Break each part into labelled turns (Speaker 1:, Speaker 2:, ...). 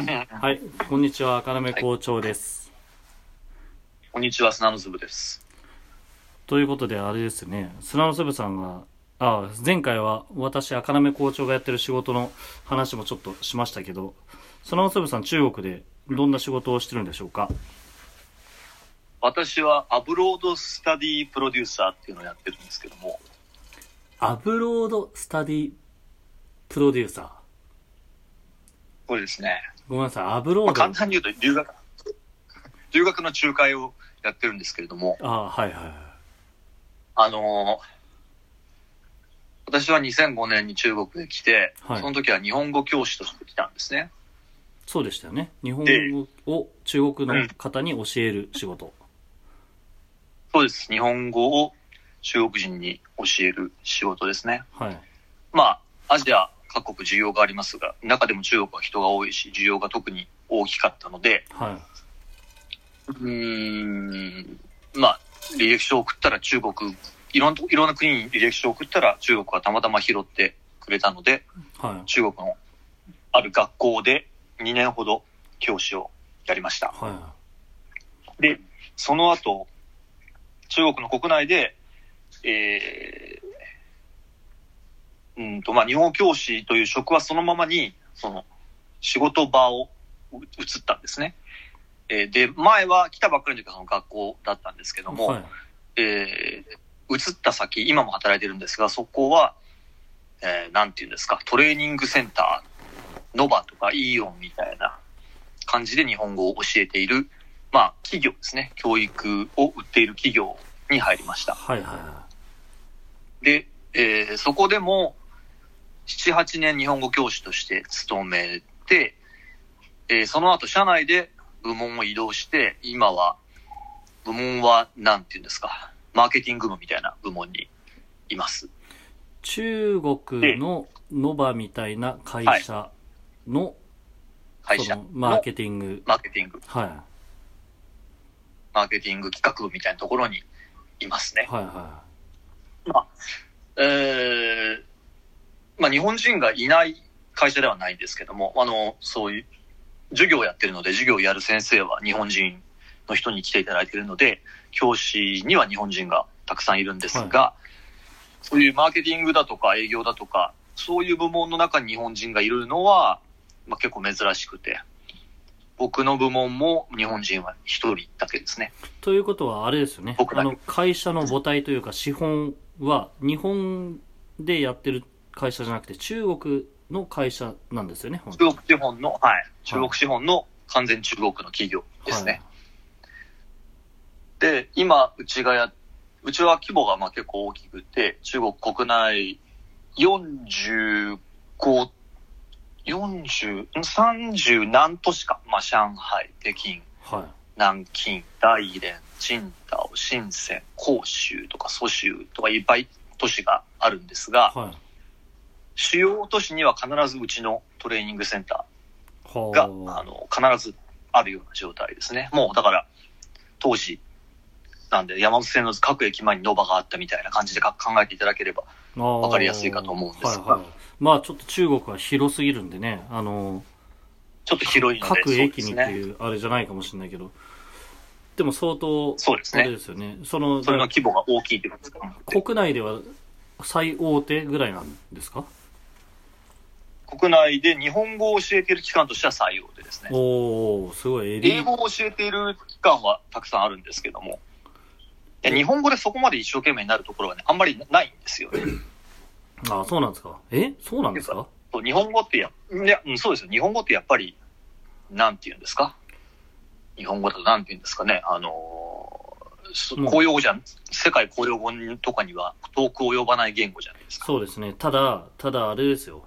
Speaker 1: はい、こんにちは、赤目校長です。
Speaker 2: こんにちは、砂の粒です。
Speaker 1: ということで、あれですね、砂の粒さんが、あ前回は私、赤目校長がやってる仕事の話もちょっとしましたけど、砂の粒さん、中国でどんな仕事をしてるんでしょうか？
Speaker 2: 私はアブロードスタディプロデューサーっていうのをやってるんですけども、
Speaker 1: アブロードスタディプロデューサー？
Speaker 2: これですね、
Speaker 1: ごめんなさい、アブロ
Speaker 2: まあ、
Speaker 1: ード。
Speaker 2: 簡単に言うと留学、留学の仲介をやってるんですけれども、
Speaker 1: あはいはいはい。
Speaker 2: あのー私は2005年に中国へ来て、
Speaker 1: はい
Speaker 2: その時は日本語教師として来たんですね。
Speaker 1: そうでしたよね。日本
Speaker 2: で
Speaker 1: 語を中国の方に教える仕事。
Speaker 2: そうです。日本語を中国人に教える仕事ですね。
Speaker 1: はい。
Speaker 2: まあ、アジア各国需要がありますが、中でも中国は人が多いし、需要が特に大きかったので、
Speaker 1: はい。
Speaker 2: うーんまあ、履歴書を送ったら中国、いろんな、いろんな国に履歴書を送ったら中国はたまたま拾ってくれたので、
Speaker 1: はい。
Speaker 2: 中国のある学校で2年ほど教師をやりました。
Speaker 1: は
Speaker 2: で、その後、中国の国内で、えー、うんと、まあ、日本語教師という職はそのままに、その、仕事場を移ったんですね。えーで、前は来たばっかりの時はその学校だったんですけど
Speaker 1: い。
Speaker 2: も、
Speaker 1: はい。
Speaker 2: えー移った先、今も働いてるんですが、そこは、えーなんていうんですか、トレーニングセンター、ノバとかイーオンみたいな感じで日本語を教えている、まあ、企業ですね。教育を売っている企業に入りました。
Speaker 1: はいはいは
Speaker 2: で、えーそこでも、7、8年日本語教師として勤めて、えーその後社内で部門を移動して、今は、部門は、なんていうんですか、マーケティング部みたいな部門にいます。
Speaker 1: い。中国のノバみたいな会社の、
Speaker 2: 会社の
Speaker 1: そのマーケティング。
Speaker 2: マーケティング、
Speaker 1: は
Speaker 2: マーケティング企画部みたいなところにいますね
Speaker 1: い。。はいは
Speaker 2: まあ、えー、まあ日本人がいない会社ではないんですけども、あの、そういう、授業をやってるので、授業をやる先生は日本人の人に来ていただいているので、教師には日本人がたくさんいるんですが、そういうマーケティングだとか営業だとか、そういう部門の中に日本人がいるのは、まあ、結構珍しくて、僕の部門も日本人は一人だけですね。
Speaker 1: い。ということは、あれですよね。あの、会社の母体というか資本は、日本でやってる会社じゃなくて、中国の会社なんですよね、
Speaker 2: 中国資本の、はい、中国資本の完全中国の企業ですね。で、今、うちがや、うちは規模がまあ結構大きくて、中国国内45、40、ん30何都市か。まあ、上海、北京、
Speaker 1: はい。
Speaker 2: 南京、大連、青島、深セン、広州とか蘇州とかいっぱい都市があるんですが、
Speaker 1: はい。
Speaker 2: 主要都市には必ずうちのトレーニングセンター
Speaker 1: は
Speaker 2: が、
Speaker 1: あ
Speaker 2: あの、必ずあるような状態ですね。もう、だから、当時、なんで、山手線の各駅前にノバがあったみたいな感じでか考えていただければ、
Speaker 1: わ
Speaker 2: わかりやすいかと思うんですが
Speaker 1: はいはい。まあちょっと中国は広すぎるんでね、あの、
Speaker 2: ちょっと広いので、
Speaker 1: 各駅にって。いうあれじゃないかもしれないけど、でも相当、
Speaker 2: そうですね。
Speaker 1: あれですよね。その、
Speaker 2: それの規模が大きいということですか。
Speaker 1: 国内では最大手ぐらいなんですか？
Speaker 2: 国内で日本語を教えている機関としては最大手ですね。
Speaker 1: おおすごい
Speaker 2: 英語を教えている機関はたくさんあるんですけども、日本語でそこまで一生懸命になるところはね、あんまりないんですよね。
Speaker 1: あそうなんですかえ？そうなんですか？
Speaker 2: 日本語ってや、いや、うんそうですよ。日本語ってやっぱり、なんて言うんですか？日本語だとなんて言うんですかね？あのー公用語じゃん、世界公用語とかには遠く及ばない言語じゃないですか。
Speaker 1: そうですね。ただ、ただあれですよ。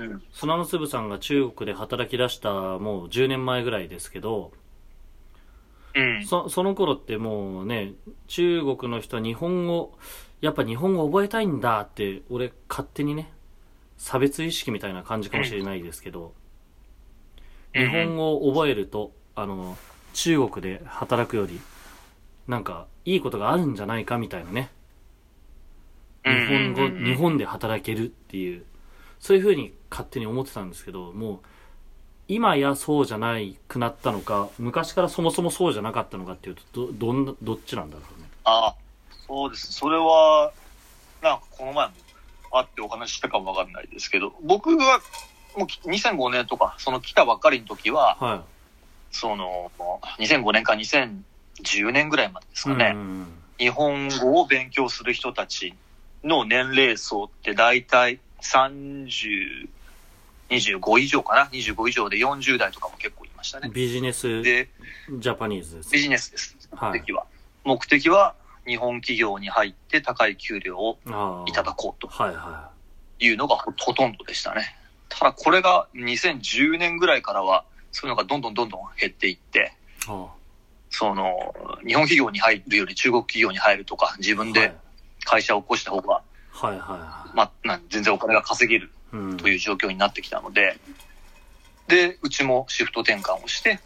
Speaker 2: うん。
Speaker 1: 砂の粒さんが中国で働き出したもう10年前ぐらいですけど、
Speaker 2: うん。
Speaker 1: そその頃ってもうね、中国の人は日本語、やっぱ日本語覚えたいんだって、俺勝手にね、差別意識みたいな感じかもしれないですけど、日本語を覚えると、あの、中国で働くより、なんか、いいことがあるんじゃないかみたいなね。日本語、
Speaker 2: うんうんうん
Speaker 1: 日本で働けるっていう、そういう風に勝手に思ってたんですけど、もう、今やそうじゃないくなったのか、昔からそもそもそうじゃなかったのかっていうと、ど、どんな、どっちなんだろうね。
Speaker 2: ああ、そうです。それは、なんかこの前も会ってお話ししたかもわかんないですけど、僕はもうき2005年とか、その来たばっかりの時は、
Speaker 1: は
Speaker 2: その、2005年か2010年ぐらいまでです
Speaker 1: い。
Speaker 2: かね、
Speaker 1: うん
Speaker 2: 日本語を勉強する人たちの年齢層って大体30、25以上かな ?25 以上で40代とかも結構いましたね。
Speaker 1: ビジネスジ
Speaker 2: で、
Speaker 1: ャパニーズです。
Speaker 2: ビジネスです。
Speaker 1: はい
Speaker 2: 目的は。目的は日本企業に入って高い給料をいただこうと
Speaker 1: はいは
Speaker 2: いうのがほほとんどでしたね。ただこれが2010年ぐらいからはそういうのがどんどんどんどん減っていって、その、日本企業に入るより中国企業に入るとか、自分
Speaker 1: あ
Speaker 2: で会社を起こした方が、
Speaker 1: はいはいはい。
Speaker 2: まあ、なん全然お金が稼げる
Speaker 1: うん
Speaker 2: という状況になってきたので、で、うちもシフト転換をして、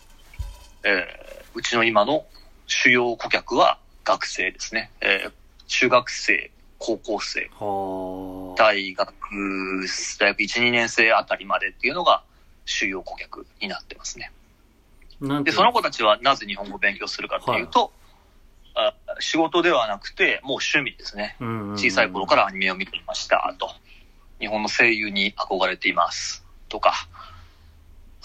Speaker 2: えーうちの今の主要顧客は学生ですね。えー中学生、高校生、
Speaker 1: はあ。
Speaker 2: 大学、大学1、2年生あたりまでっていうのが主要顧客になってますね。で、その子たちはなぜ日本語を勉強するかっていうと、あ仕事ではなくて、もう趣味ですね。小さい頃からアニメを見ていました、と。日本の声優に憧れています、とか。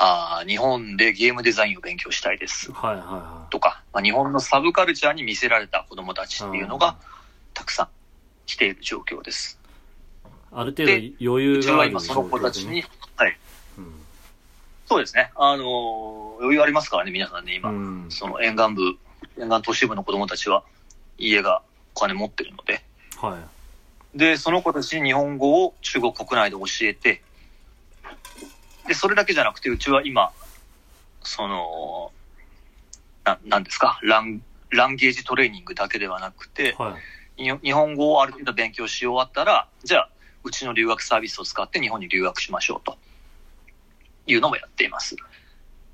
Speaker 2: あー日本でゲームデザインを勉強したいです、
Speaker 1: はいはいは
Speaker 2: とか。まあ、日本のサブカルチャーに見せられた子供たちっていうのが、たくさん来ている状況です。
Speaker 1: い。ある程度余裕がある
Speaker 2: は今その子たちに、はい。
Speaker 1: うん
Speaker 2: そうですね。あのー余裕ありますからね、皆さんね、今。
Speaker 1: うん。
Speaker 2: その沿岸部、沿岸都市部の子供たちは家がお金持ってるので。
Speaker 1: はい。
Speaker 2: で、その子たちに日本語を中国国内で教えて、で、それだけじゃなくて、うちは今、その、な、なんですか、ラン、ランゲージトレーニングだけではなくて、
Speaker 1: はい。
Speaker 2: に日本語をある程度勉強し終わったら、じゃあ、うちの留学サービスを使って日本に留学しましょうというのもやっています。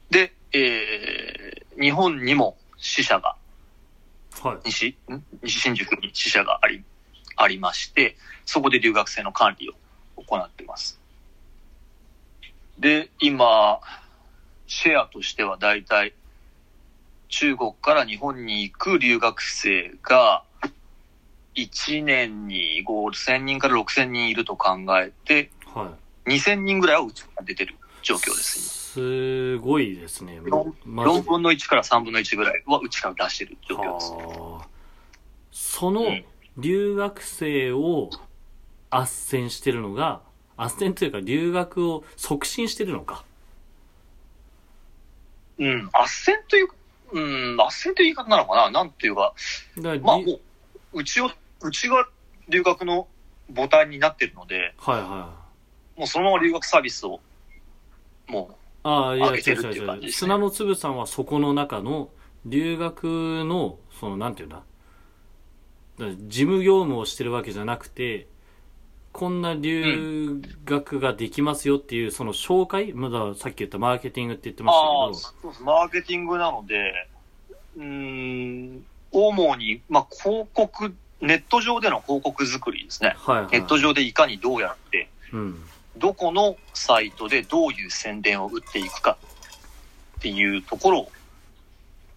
Speaker 2: で、えー、日本にも支社が、
Speaker 1: はい。
Speaker 2: 西、ん？西新宿に支社があり、ありまして、そこで留学生の管理を行っています。で、今、シェアとしてはだいたい中国から日本に行く留学生が1年に5000人から6000人いると考えて、
Speaker 1: はい。
Speaker 2: 2000人ぐらいはうちから出てる状況です。
Speaker 1: すごいですね。
Speaker 2: 今
Speaker 1: ま
Speaker 2: 4分の1から3分の1ぐらいはうちから出してる状況です。
Speaker 1: はあその
Speaker 2: うん
Speaker 1: 留学生を斡旋してるのが、斡旋というか留学を促進してるのか。
Speaker 2: うん、斡旋という、うん、斡旋という言い方なのかな？なんていうか、
Speaker 1: だから
Speaker 2: まあ、
Speaker 1: り
Speaker 2: もう、うちを、うちが留学の母体になってるので、
Speaker 1: はいはい。
Speaker 2: もうそのまま留学サービスを、も
Speaker 1: ああ、いや、違う
Speaker 2: 上げてる
Speaker 1: 違う違う。
Speaker 2: っていう感じですね
Speaker 1: 砂の粒さんはそこの中の留学の、その、なんていうんだ？事務業務をしてるわけじゃなくて、こんな留学ができますよっていう、その紹介、まださっき言ったマーケティングって言って
Speaker 2: う、
Speaker 1: ましたけど、
Speaker 2: そうです。マーケティングなので、うーん、主に、まあ、広告、ネット上での広告作りですね。
Speaker 1: はいはい。
Speaker 2: ネット上でいかにどうやって、
Speaker 1: うん。
Speaker 2: どこのサイトでどういう宣伝を打っていくかっていうところを、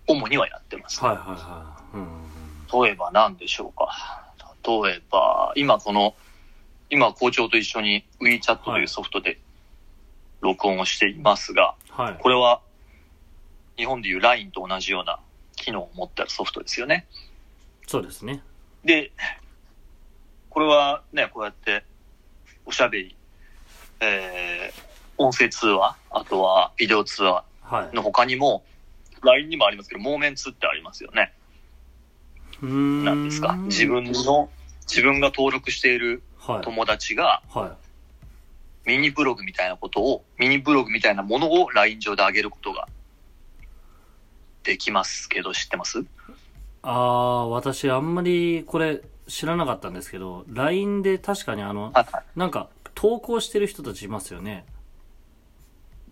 Speaker 2: 主にはやってます。
Speaker 1: はいはいはい。うん。
Speaker 2: 例えば何でしょうか。例えば、今この、今校長と一緒に WeChat というソフトで録音をしていますが、
Speaker 1: はい。
Speaker 2: これは日本でいう LINE と同じような機能を持ってあるソフトですよね。
Speaker 1: そうですね。
Speaker 2: で、これはね、こうやっておしゃべり、えー、音声通話、あとはビデオ通話
Speaker 1: はい。
Speaker 2: の他にも、LINE にもありますけど、モーメンツってありますよね。
Speaker 1: ん
Speaker 2: なんですか？自分の、自分が登録している
Speaker 1: はい。
Speaker 2: 友達が
Speaker 1: は
Speaker 2: ミニブログみたいなことを、ミニブログみたいなものを LINE 上で上げることができますけど、知ってます？
Speaker 1: い。ああ、私あんまりこれ知らなかったんですけど、LINE で確かにあの、
Speaker 2: はいはい。
Speaker 1: なんか投稿してる人たちいますよね。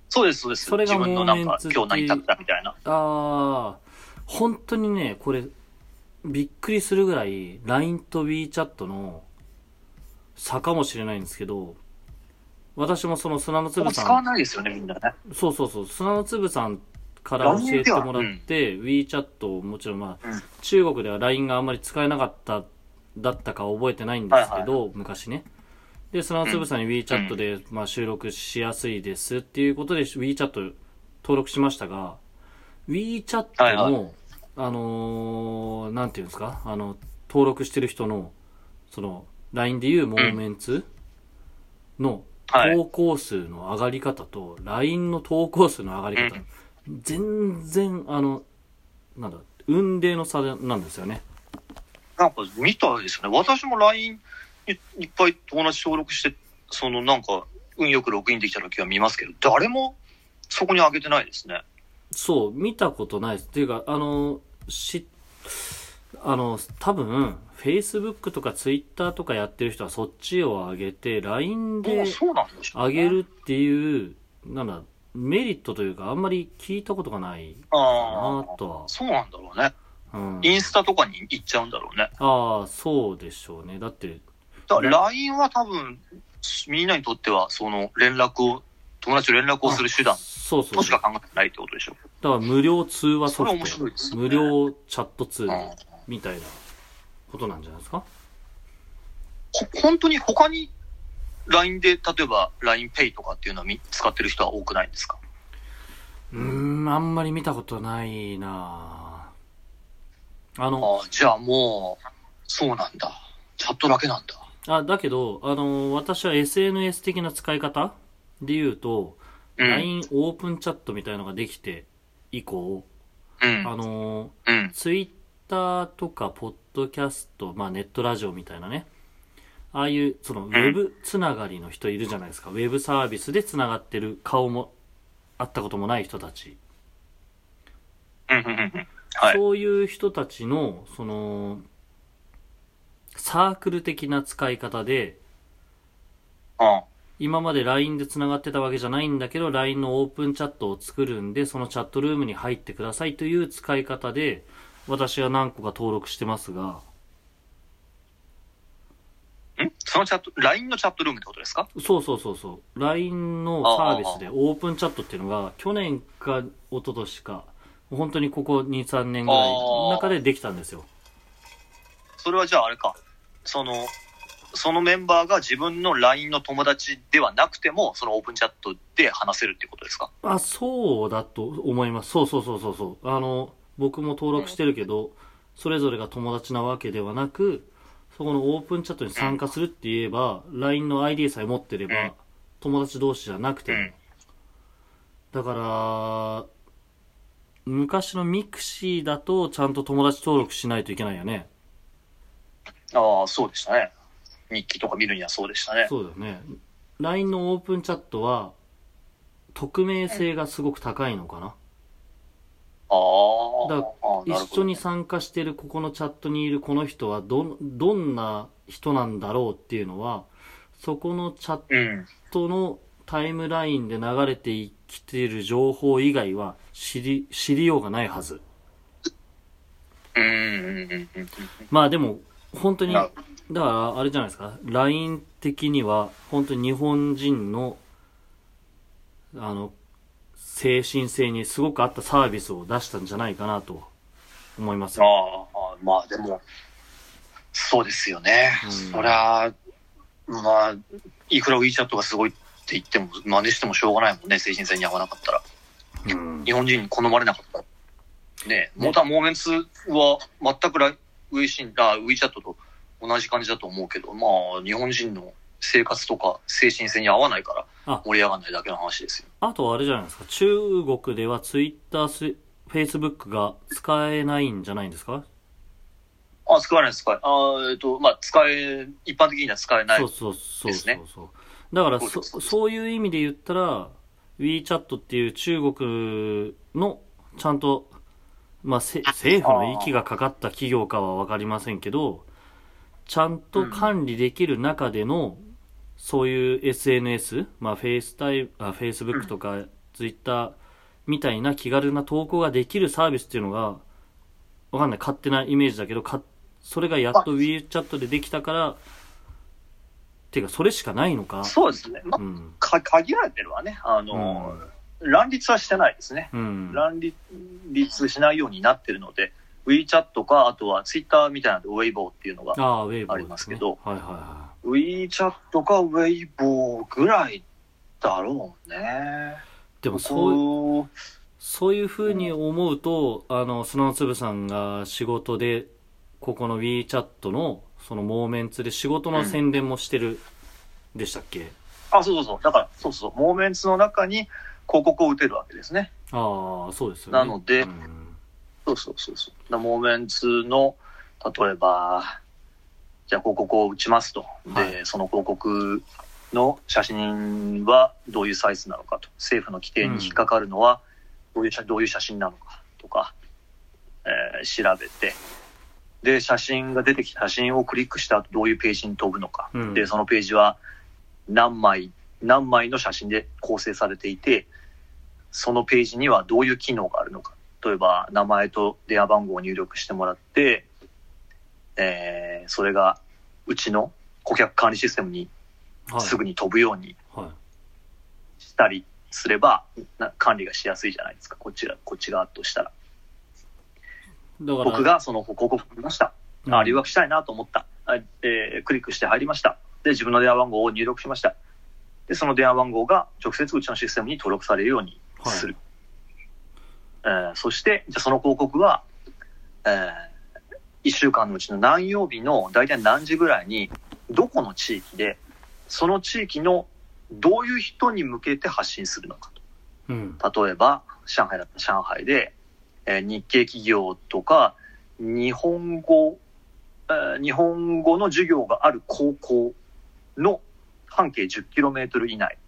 Speaker 2: そうです、そうです。
Speaker 1: それが
Speaker 2: 自分のなんか今日何食べたみたいな。
Speaker 1: ああ、本当にね、これ、びっくりするぐらい、LINE と WeChat の差かもしれないんですけど、私もその砂の粒さん、
Speaker 2: わないですよね、みんなね。
Speaker 1: そうそうそう、砂の粒さんから教えてもらって、WeChat をもちろんまあ、
Speaker 2: うん
Speaker 1: 中国では LINE があんまり使えなかった、だったか覚えてないんですけど、昔ね。で、砂の粒さんに WeChat で、まあ、収録しやすいですっていうことで WeChat 登録しましたが、WeChat の、
Speaker 2: はいはい。
Speaker 1: あのーなんていうんですか、あの、登録してる人の、その、LINE でいうモーメンツの
Speaker 2: はい。
Speaker 1: 投稿数の上がり方と、LINE の投稿数の上がり方、全然、あの、なんだ、運命の差なんですよね。
Speaker 2: なんか見たいですよね。私も LINE にいっぱい友達登録して、そのなんか、運よくログインできた時は見ますけど、誰もそこに上げてないですね。
Speaker 1: そう、見たことないです。っていうか、あの、し、あの、多分、Facebook とか Twitter とかやってる人はそっちを上げて、LINE
Speaker 2: も
Speaker 1: で。上げるっていう、なんだ、メリットというか、あんまり聞いたことがないな
Speaker 2: あ。
Speaker 1: と
Speaker 2: そうなんだろうね。
Speaker 1: は。うん。
Speaker 2: インスタとかに行っちゃうんだろうね。
Speaker 1: ああ、そうでしょうね。だって、
Speaker 2: だから LINE は多分、みんなにとっては、その連絡を、友達と連絡をする手段
Speaker 1: そうそう。
Speaker 2: としか
Speaker 1: だか
Speaker 2: 考えてないってことでしょ？
Speaker 1: ら無料通話ソフト、
Speaker 2: 白いですよね。
Speaker 1: 無料チャットツール
Speaker 2: うん
Speaker 1: みたいなことなんじゃないですか？
Speaker 2: ほ本当に他に LINE で、例えば LINEPay とかっていうのはみ使ってる人は多くないんですか？
Speaker 1: うーん、あんまり見たことないなあの、
Speaker 2: ああ、じゃあもう、そうなんだ。チャットだけなんだ。
Speaker 1: あ、だけど、あの、私は SNS 的な使い方で言うと、
Speaker 2: うん。
Speaker 1: LINE オープンチャットみたいのができて以降、
Speaker 2: うん。
Speaker 1: あの、
Speaker 2: うん。
Speaker 1: Twitter とか、ポッドキャスト、まあネットラジオみたいなね、ああいう、その、ウェブつながりの人いるじゃないですか。ウェブサービスでつながってる顔も、会ったこともない人たち。そういう人たちの、その、サークル的な使い方で、
Speaker 2: うん。
Speaker 1: 今まで LINE で繋がってたわけじゃないんだけど、LINE のオープンチャットを作るんで、そのチャットルームに入ってくださいという使い方で、私は何個か登録してますが、
Speaker 2: ん？そのチャット、LINE のチャットルームってことですか？
Speaker 1: そうそうそうそう、LINE のサービスでオープンチャットっていうのが、去年か一昨年か、本当にここ2、3年ぐらいの中でできたんですよ。
Speaker 2: それはじゃああれか。その、そのメンバーが自分の LINE の友達ではなくても、そのオープンチャットで話せるっていうことですか？
Speaker 1: あ、そうだと思います。そうそうそうそうそう。あの、僕も登録してるけど、それぞれが友達なわけではなく、そこのオープンチャットに参加するって言えば、LINE の ID さえ持ってれば、
Speaker 2: うん
Speaker 1: 友達同士じゃなくても。
Speaker 2: うん
Speaker 1: だから、昔の mixi だと、ちゃんと友達登録しないといけないよね。
Speaker 2: ああ、そうでしたね。日記とか見るにはそうでしたね。
Speaker 1: そうだよね。LINE のオープンチャットは、匿名性がすごく高いのかな。
Speaker 2: ああ。
Speaker 1: だか
Speaker 2: ああなるほど
Speaker 1: 一緒に参加してるここのチャットにいるこの人はどんどんな人なんだろうっていうのはそこのチャッ
Speaker 2: うん。
Speaker 1: トのタイムラインで流れてきている情報以外は知り知りようがないはず。
Speaker 2: うん。
Speaker 1: まあでも本当に
Speaker 2: な
Speaker 1: だからあれじゃないですか。LINE 的には本当に日本人のあの精神性にすごく合ったサービスを出したんじゃないかなと思います
Speaker 2: あ
Speaker 1: よ
Speaker 2: あ、まあでも、そうですよね。
Speaker 1: うん。
Speaker 2: そりゃ、まあ、いくら WeChat がすごいって言っても、真似してもしょうがないもんね、精神性に合わなかったら。
Speaker 1: うん。
Speaker 2: 日本人に好まれなかったら。ねモーターモーメンツは全くウイシンあ WeChat と同じ感じだと思うけど、まあ、日本人の生活とか精神性に合わないから
Speaker 1: あ
Speaker 2: 盛り上がらないだけの話ですよ。
Speaker 1: あとはあれじゃないですか、中国ではツイッタース、フェイスブックが使えないんじゃないんですか？
Speaker 2: あ、使えない、使え、あえっと、まあ、使え、一般的には使えない。
Speaker 1: そうそうそうそう
Speaker 2: ですね
Speaker 1: そう。だからそ、
Speaker 2: そう
Speaker 1: いう意味で言ったら、WeChat っていう中国のちゃんと、まあ、せ政府の息がかかった企業かはわかりませんけど、ちゃんと管理できる中での、そういう SNS、まあ、フェイスタイあ、Facebook とか Twitter みたいな気軽な投稿ができるサービスっていうのが、わかんない、勝手なイメージだけど、かそれがやっと WeChat でできたから、っていうか、それしかないのか。
Speaker 2: そうですね。まあ、
Speaker 1: うん。
Speaker 2: か限られてるわね。あの、乱立はしてないですね。
Speaker 1: うん。
Speaker 2: 乱立しないようになってるので、WeChat か、あとは Twitter みたいなので Weibo っていうのが、
Speaker 1: あ
Speaker 2: りますけど
Speaker 1: はいはいは
Speaker 2: WeChat か Weibo ぐらいだろうね。
Speaker 1: い。でもそう、
Speaker 2: こ
Speaker 1: そういうふうに思うと、あの、砂の粒さんが仕事で、ここの WeChat の、そのモーメンツで仕事の宣伝もしてる、でしたっけ？
Speaker 2: あ、そうそうそう。だから、そうそう。モーメンツの中に広告を打てるわけですね。
Speaker 1: ああ、そうですよね。
Speaker 2: なので
Speaker 1: うん
Speaker 2: そうそうそうそう。だモーメンツの、例えば、じゃあ広告を打ちますと。で、
Speaker 1: は
Speaker 2: その広告の写真はどういうサイズなのかと。政府の規定に引っかかるのはどういう写、どういう写真なのかとか、えー調べて、で、写真が出てきた写真をクリックした後どういうページに飛ぶのか。
Speaker 1: うん
Speaker 2: で、そのページは何枚、何枚の写真で構成されていて、そのページにはどういう機能があるのか。例えば、名前と電話番号を入力してもらって、えーそれがうちの顧客管理システムに
Speaker 1: はい。
Speaker 2: すぐに飛ぶように
Speaker 1: はい。
Speaker 2: したりすれば、な管理がしやすいじゃないですか。こっちら、こっち側としたら。
Speaker 1: だから、
Speaker 2: 僕がその広告を見ました。
Speaker 1: うん
Speaker 2: あ、留学したいなと思った。あえークリックして入りました。で、自分の電話番号を入力しました。で、その電話番号が直接うちのシステムに登録されるようにする。えーそして、じゃあその広告は、え1週間のうちの何曜日の大体何時ぐらいに、どこの地域で、その地域のどういう人に向けて発信するのか
Speaker 1: うん。
Speaker 2: と。例えば、上海だったら上海で、えー日系企業とか、日本語、えー日本語の授業がある高校の半径 10km 以内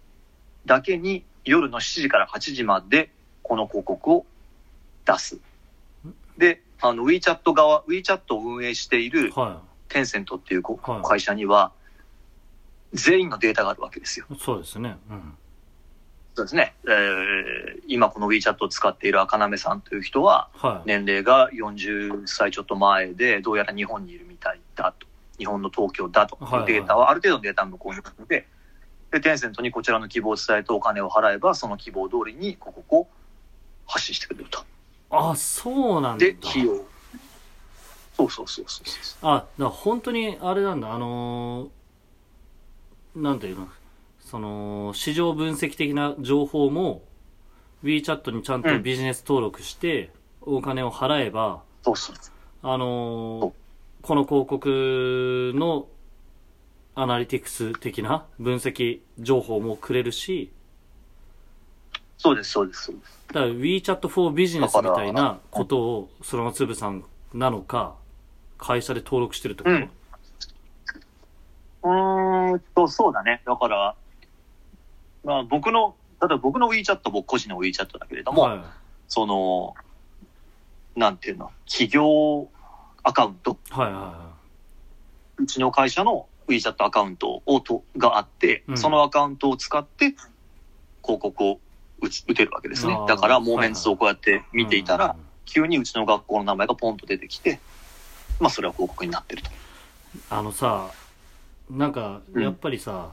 Speaker 2: だけに夜の7時から8時までこの広告を出す。で、あの WeChat 側、WeChat を運営している
Speaker 1: は
Speaker 2: テンセントっていう会社には全員のデータがあるわけですよ。
Speaker 1: い。そうですね。うん。
Speaker 2: そうですね。えー今この WeChat を使っている赤なめさんという人は、
Speaker 1: はい。
Speaker 2: 年齢が40歳ちょっと前で、どうやら日本にいるみたいだと。日本の東京だと。
Speaker 1: はいはい
Speaker 2: データは、ある程度のデータの向こうにあるので、で、テンセントにこちらの希望を伝えてお金を払えば、その希望通りに広告を発信してくれると。
Speaker 1: あ、そうなんだ。
Speaker 2: で、費用。そうそうそうそうそう。
Speaker 1: あ、だ本当にあれなんだ、あのーなんていうの、その、市場分析的な情報も、WeChat にちゃんとビジネス登録して、お金を払えば、
Speaker 2: そうそう。
Speaker 1: あのーこの広告のアナリティクス的な分析情報もくれるし、
Speaker 2: そうです、そうです、そうです。
Speaker 1: だから WeChat for Business みたいなことを、そのつぶさんなのか、会社で登録してるってこと、
Speaker 2: うんうーんと、そうだね。だから、まあ僕の、例えば僕の WeChat、僕個人の WeChat だけれども、
Speaker 1: はい。
Speaker 2: その、なんていうの、企業アカウント、
Speaker 1: はいはいは
Speaker 2: うちの会社の WeChat アカウントをとがあって、
Speaker 1: うん
Speaker 2: そのアカウントを使って広告を打ち打てるわけですね。だから、モーメンツをこうやって
Speaker 1: い。
Speaker 2: 見ていたら、
Speaker 1: うん
Speaker 2: 急にうちの学校の名前がポンと出てきて、まあそれは広告になってると。
Speaker 1: あのさ、なんか、
Speaker 2: うん
Speaker 1: やっぱりさ、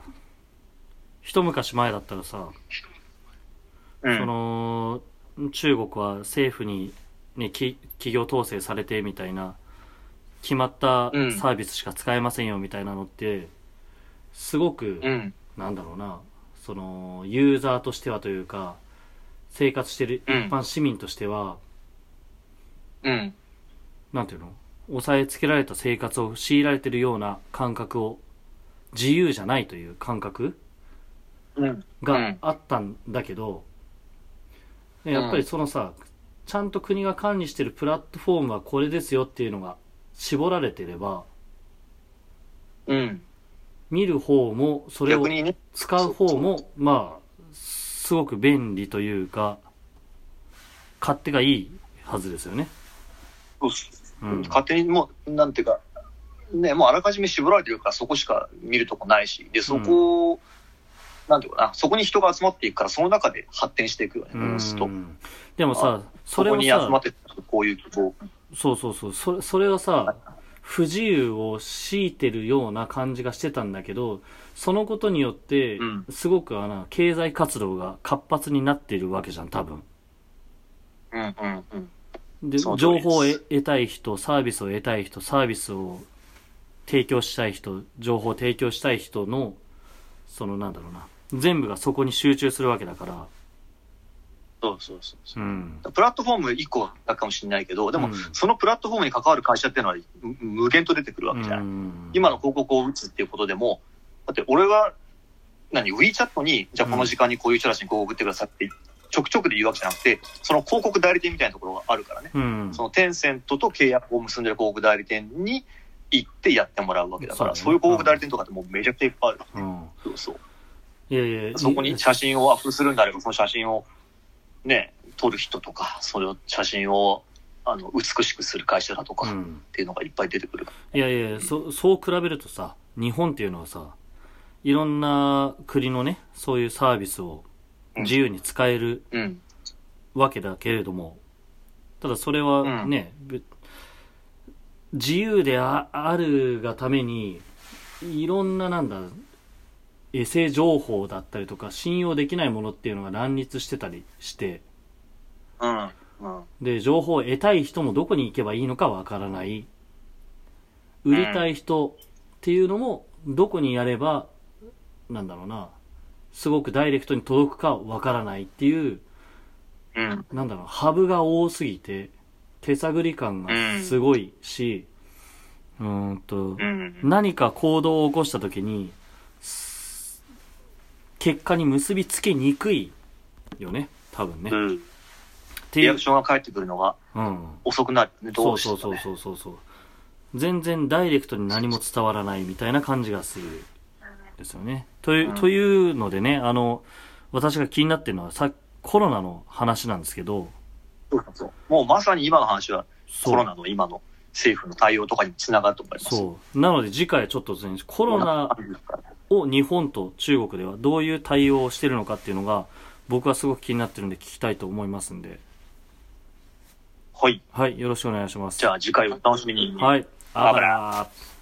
Speaker 1: 一昔前だったらさ、
Speaker 2: うん。
Speaker 1: その、中国は政府に、ね、き企業統制されてみたいな、決まった
Speaker 2: うん。
Speaker 1: サービスしか使えませんよみたいなのって、すごく、
Speaker 2: うん。
Speaker 1: なんだろうな、その、ユーザーとしてはというか、生活してる一
Speaker 2: うん。
Speaker 1: 般市民としては、
Speaker 2: うん。
Speaker 1: なんていうの？抑えつけられた生活を強いられてるような感覚を、自由じゃないという感覚が
Speaker 2: ん。
Speaker 1: あったんだけど、ねやっぱりそのさ、ちゃんと国が管理してるプラットフォームはこれですよっていうのが絞られてれば、
Speaker 2: うん。
Speaker 1: 見る方も、それを
Speaker 2: 逆にね、
Speaker 1: 使う方も、まあ、すごく便利というか、勝手がいいはずですよね。
Speaker 2: そう
Speaker 1: うん。
Speaker 2: 勝手にもう、なんていうか、ね、もうあらかじめ絞られてるからそこしか見るとこないし、で、そこを、なんていうかな、そこに人が集まっていくから、その中で発展していくよね、
Speaker 1: う
Speaker 2: おのずと。
Speaker 1: ん。でもさ、そ
Speaker 2: そこ
Speaker 1: れをさ、
Speaker 2: に集まってるこういう希望。
Speaker 1: そうそうそう、それ、それをさ、不自由を強いてるような感じがしてたんだけど、そのことによって
Speaker 2: うん、
Speaker 1: すごくあの、経済活動が活発になっているわけじゃん、多分。
Speaker 2: うんうんうん。
Speaker 1: で、
Speaker 2: その通りです
Speaker 1: 情報を得得たい人、サービスを得たい人、サービスを提供したい人、情報を提供したい人の、そのなんだろうな、全部がそこに集中するわけだから、
Speaker 2: そうそうそうそうう。
Speaker 1: ん。
Speaker 2: プラットフォーム1個だかもしれないけど、でも
Speaker 1: うん、
Speaker 2: そのプラットフォームに関わる会社っていうのはむ無限と出てくるわけじゃない。
Speaker 1: うん
Speaker 2: 今の広告を打つっていうことでも、だって俺は、何、WeChat に、じゃあこの時間にこういう人たちに広告打ってくださいって、ちょくちょくで言うわけじゃなくて、その広告代理店みたいなところがあるからね。
Speaker 1: うん。
Speaker 2: そのテンセントと契約を結んでる広告代理店に行ってやってもらうわけだから、
Speaker 1: そ
Speaker 2: うういう広告代理店とかってもうめちゃくちゃいっぱいある。
Speaker 1: うん。
Speaker 2: そうそう。
Speaker 1: いやいや、
Speaker 2: そこに写真をアップするんであれば、その写真をね、撮る人とか、それを写真をあの美しくする会社だとかっ
Speaker 1: うん。
Speaker 2: ていうのがいっぱい出てくる。
Speaker 1: いやいやそ、そう比べるとさ、日本っていうのはさ、いろんな国のね、そういうサービスを自由に使える
Speaker 2: うん。
Speaker 1: わけだけれども、ただそれはね、べ自由でああるがために、いろんななんだ、エセ情報だったりとか、信用できないものっていうのが乱立してたりして、
Speaker 2: うん。うん。
Speaker 1: で、情報を得たい人もどこに行けばいいのかわからない。売りたい人っていうのも、どこにやれば、なんだろうな、すごくダイレクトに届くかわからないっていう、
Speaker 2: うん。
Speaker 1: なんだろう、ハブが多すぎて、手探り感がすごいし、うーんと、
Speaker 2: うん。
Speaker 1: 何か行動を起こした時に、す結果に結びつけにくいよね、多分ね。っ
Speaker 2: うん。
Speaker 1: ていう
Speaker 2: リアク、ションが返ってくるのが
Speaker 1: うん。
Speaker 2: 遅くなるね。ど
Speaker 1: そううそうそう
Speaker 2: してもね。
Speaker 1: そうそうそう。全然ダイレクトに何も伝わらないみたいな感じがする。ですよね。という、
Speaker 2: うん
Speaker 1: というのでね、あの、私が気になってるのはさ、コロナの話なんですけど、
Speaker 2: そうそうそうもうまさに今の話は
Speaker 1: そう
Speaker 2: コロナの今の政府の対応とかにつながると思います。
Speaker 1: そう。なので次回ちょっとコロナを日本と中国ではどういう対応をしてるのかっていうのが、僕はすごく気になってるんで聞きたいと思いますんで、
Speaker 2: はい。
Speaker 1: はい、よろしくお願いします。
Speaker 2: じゃあ次回お楽しみに。
Speaker 1: はい、あばらー。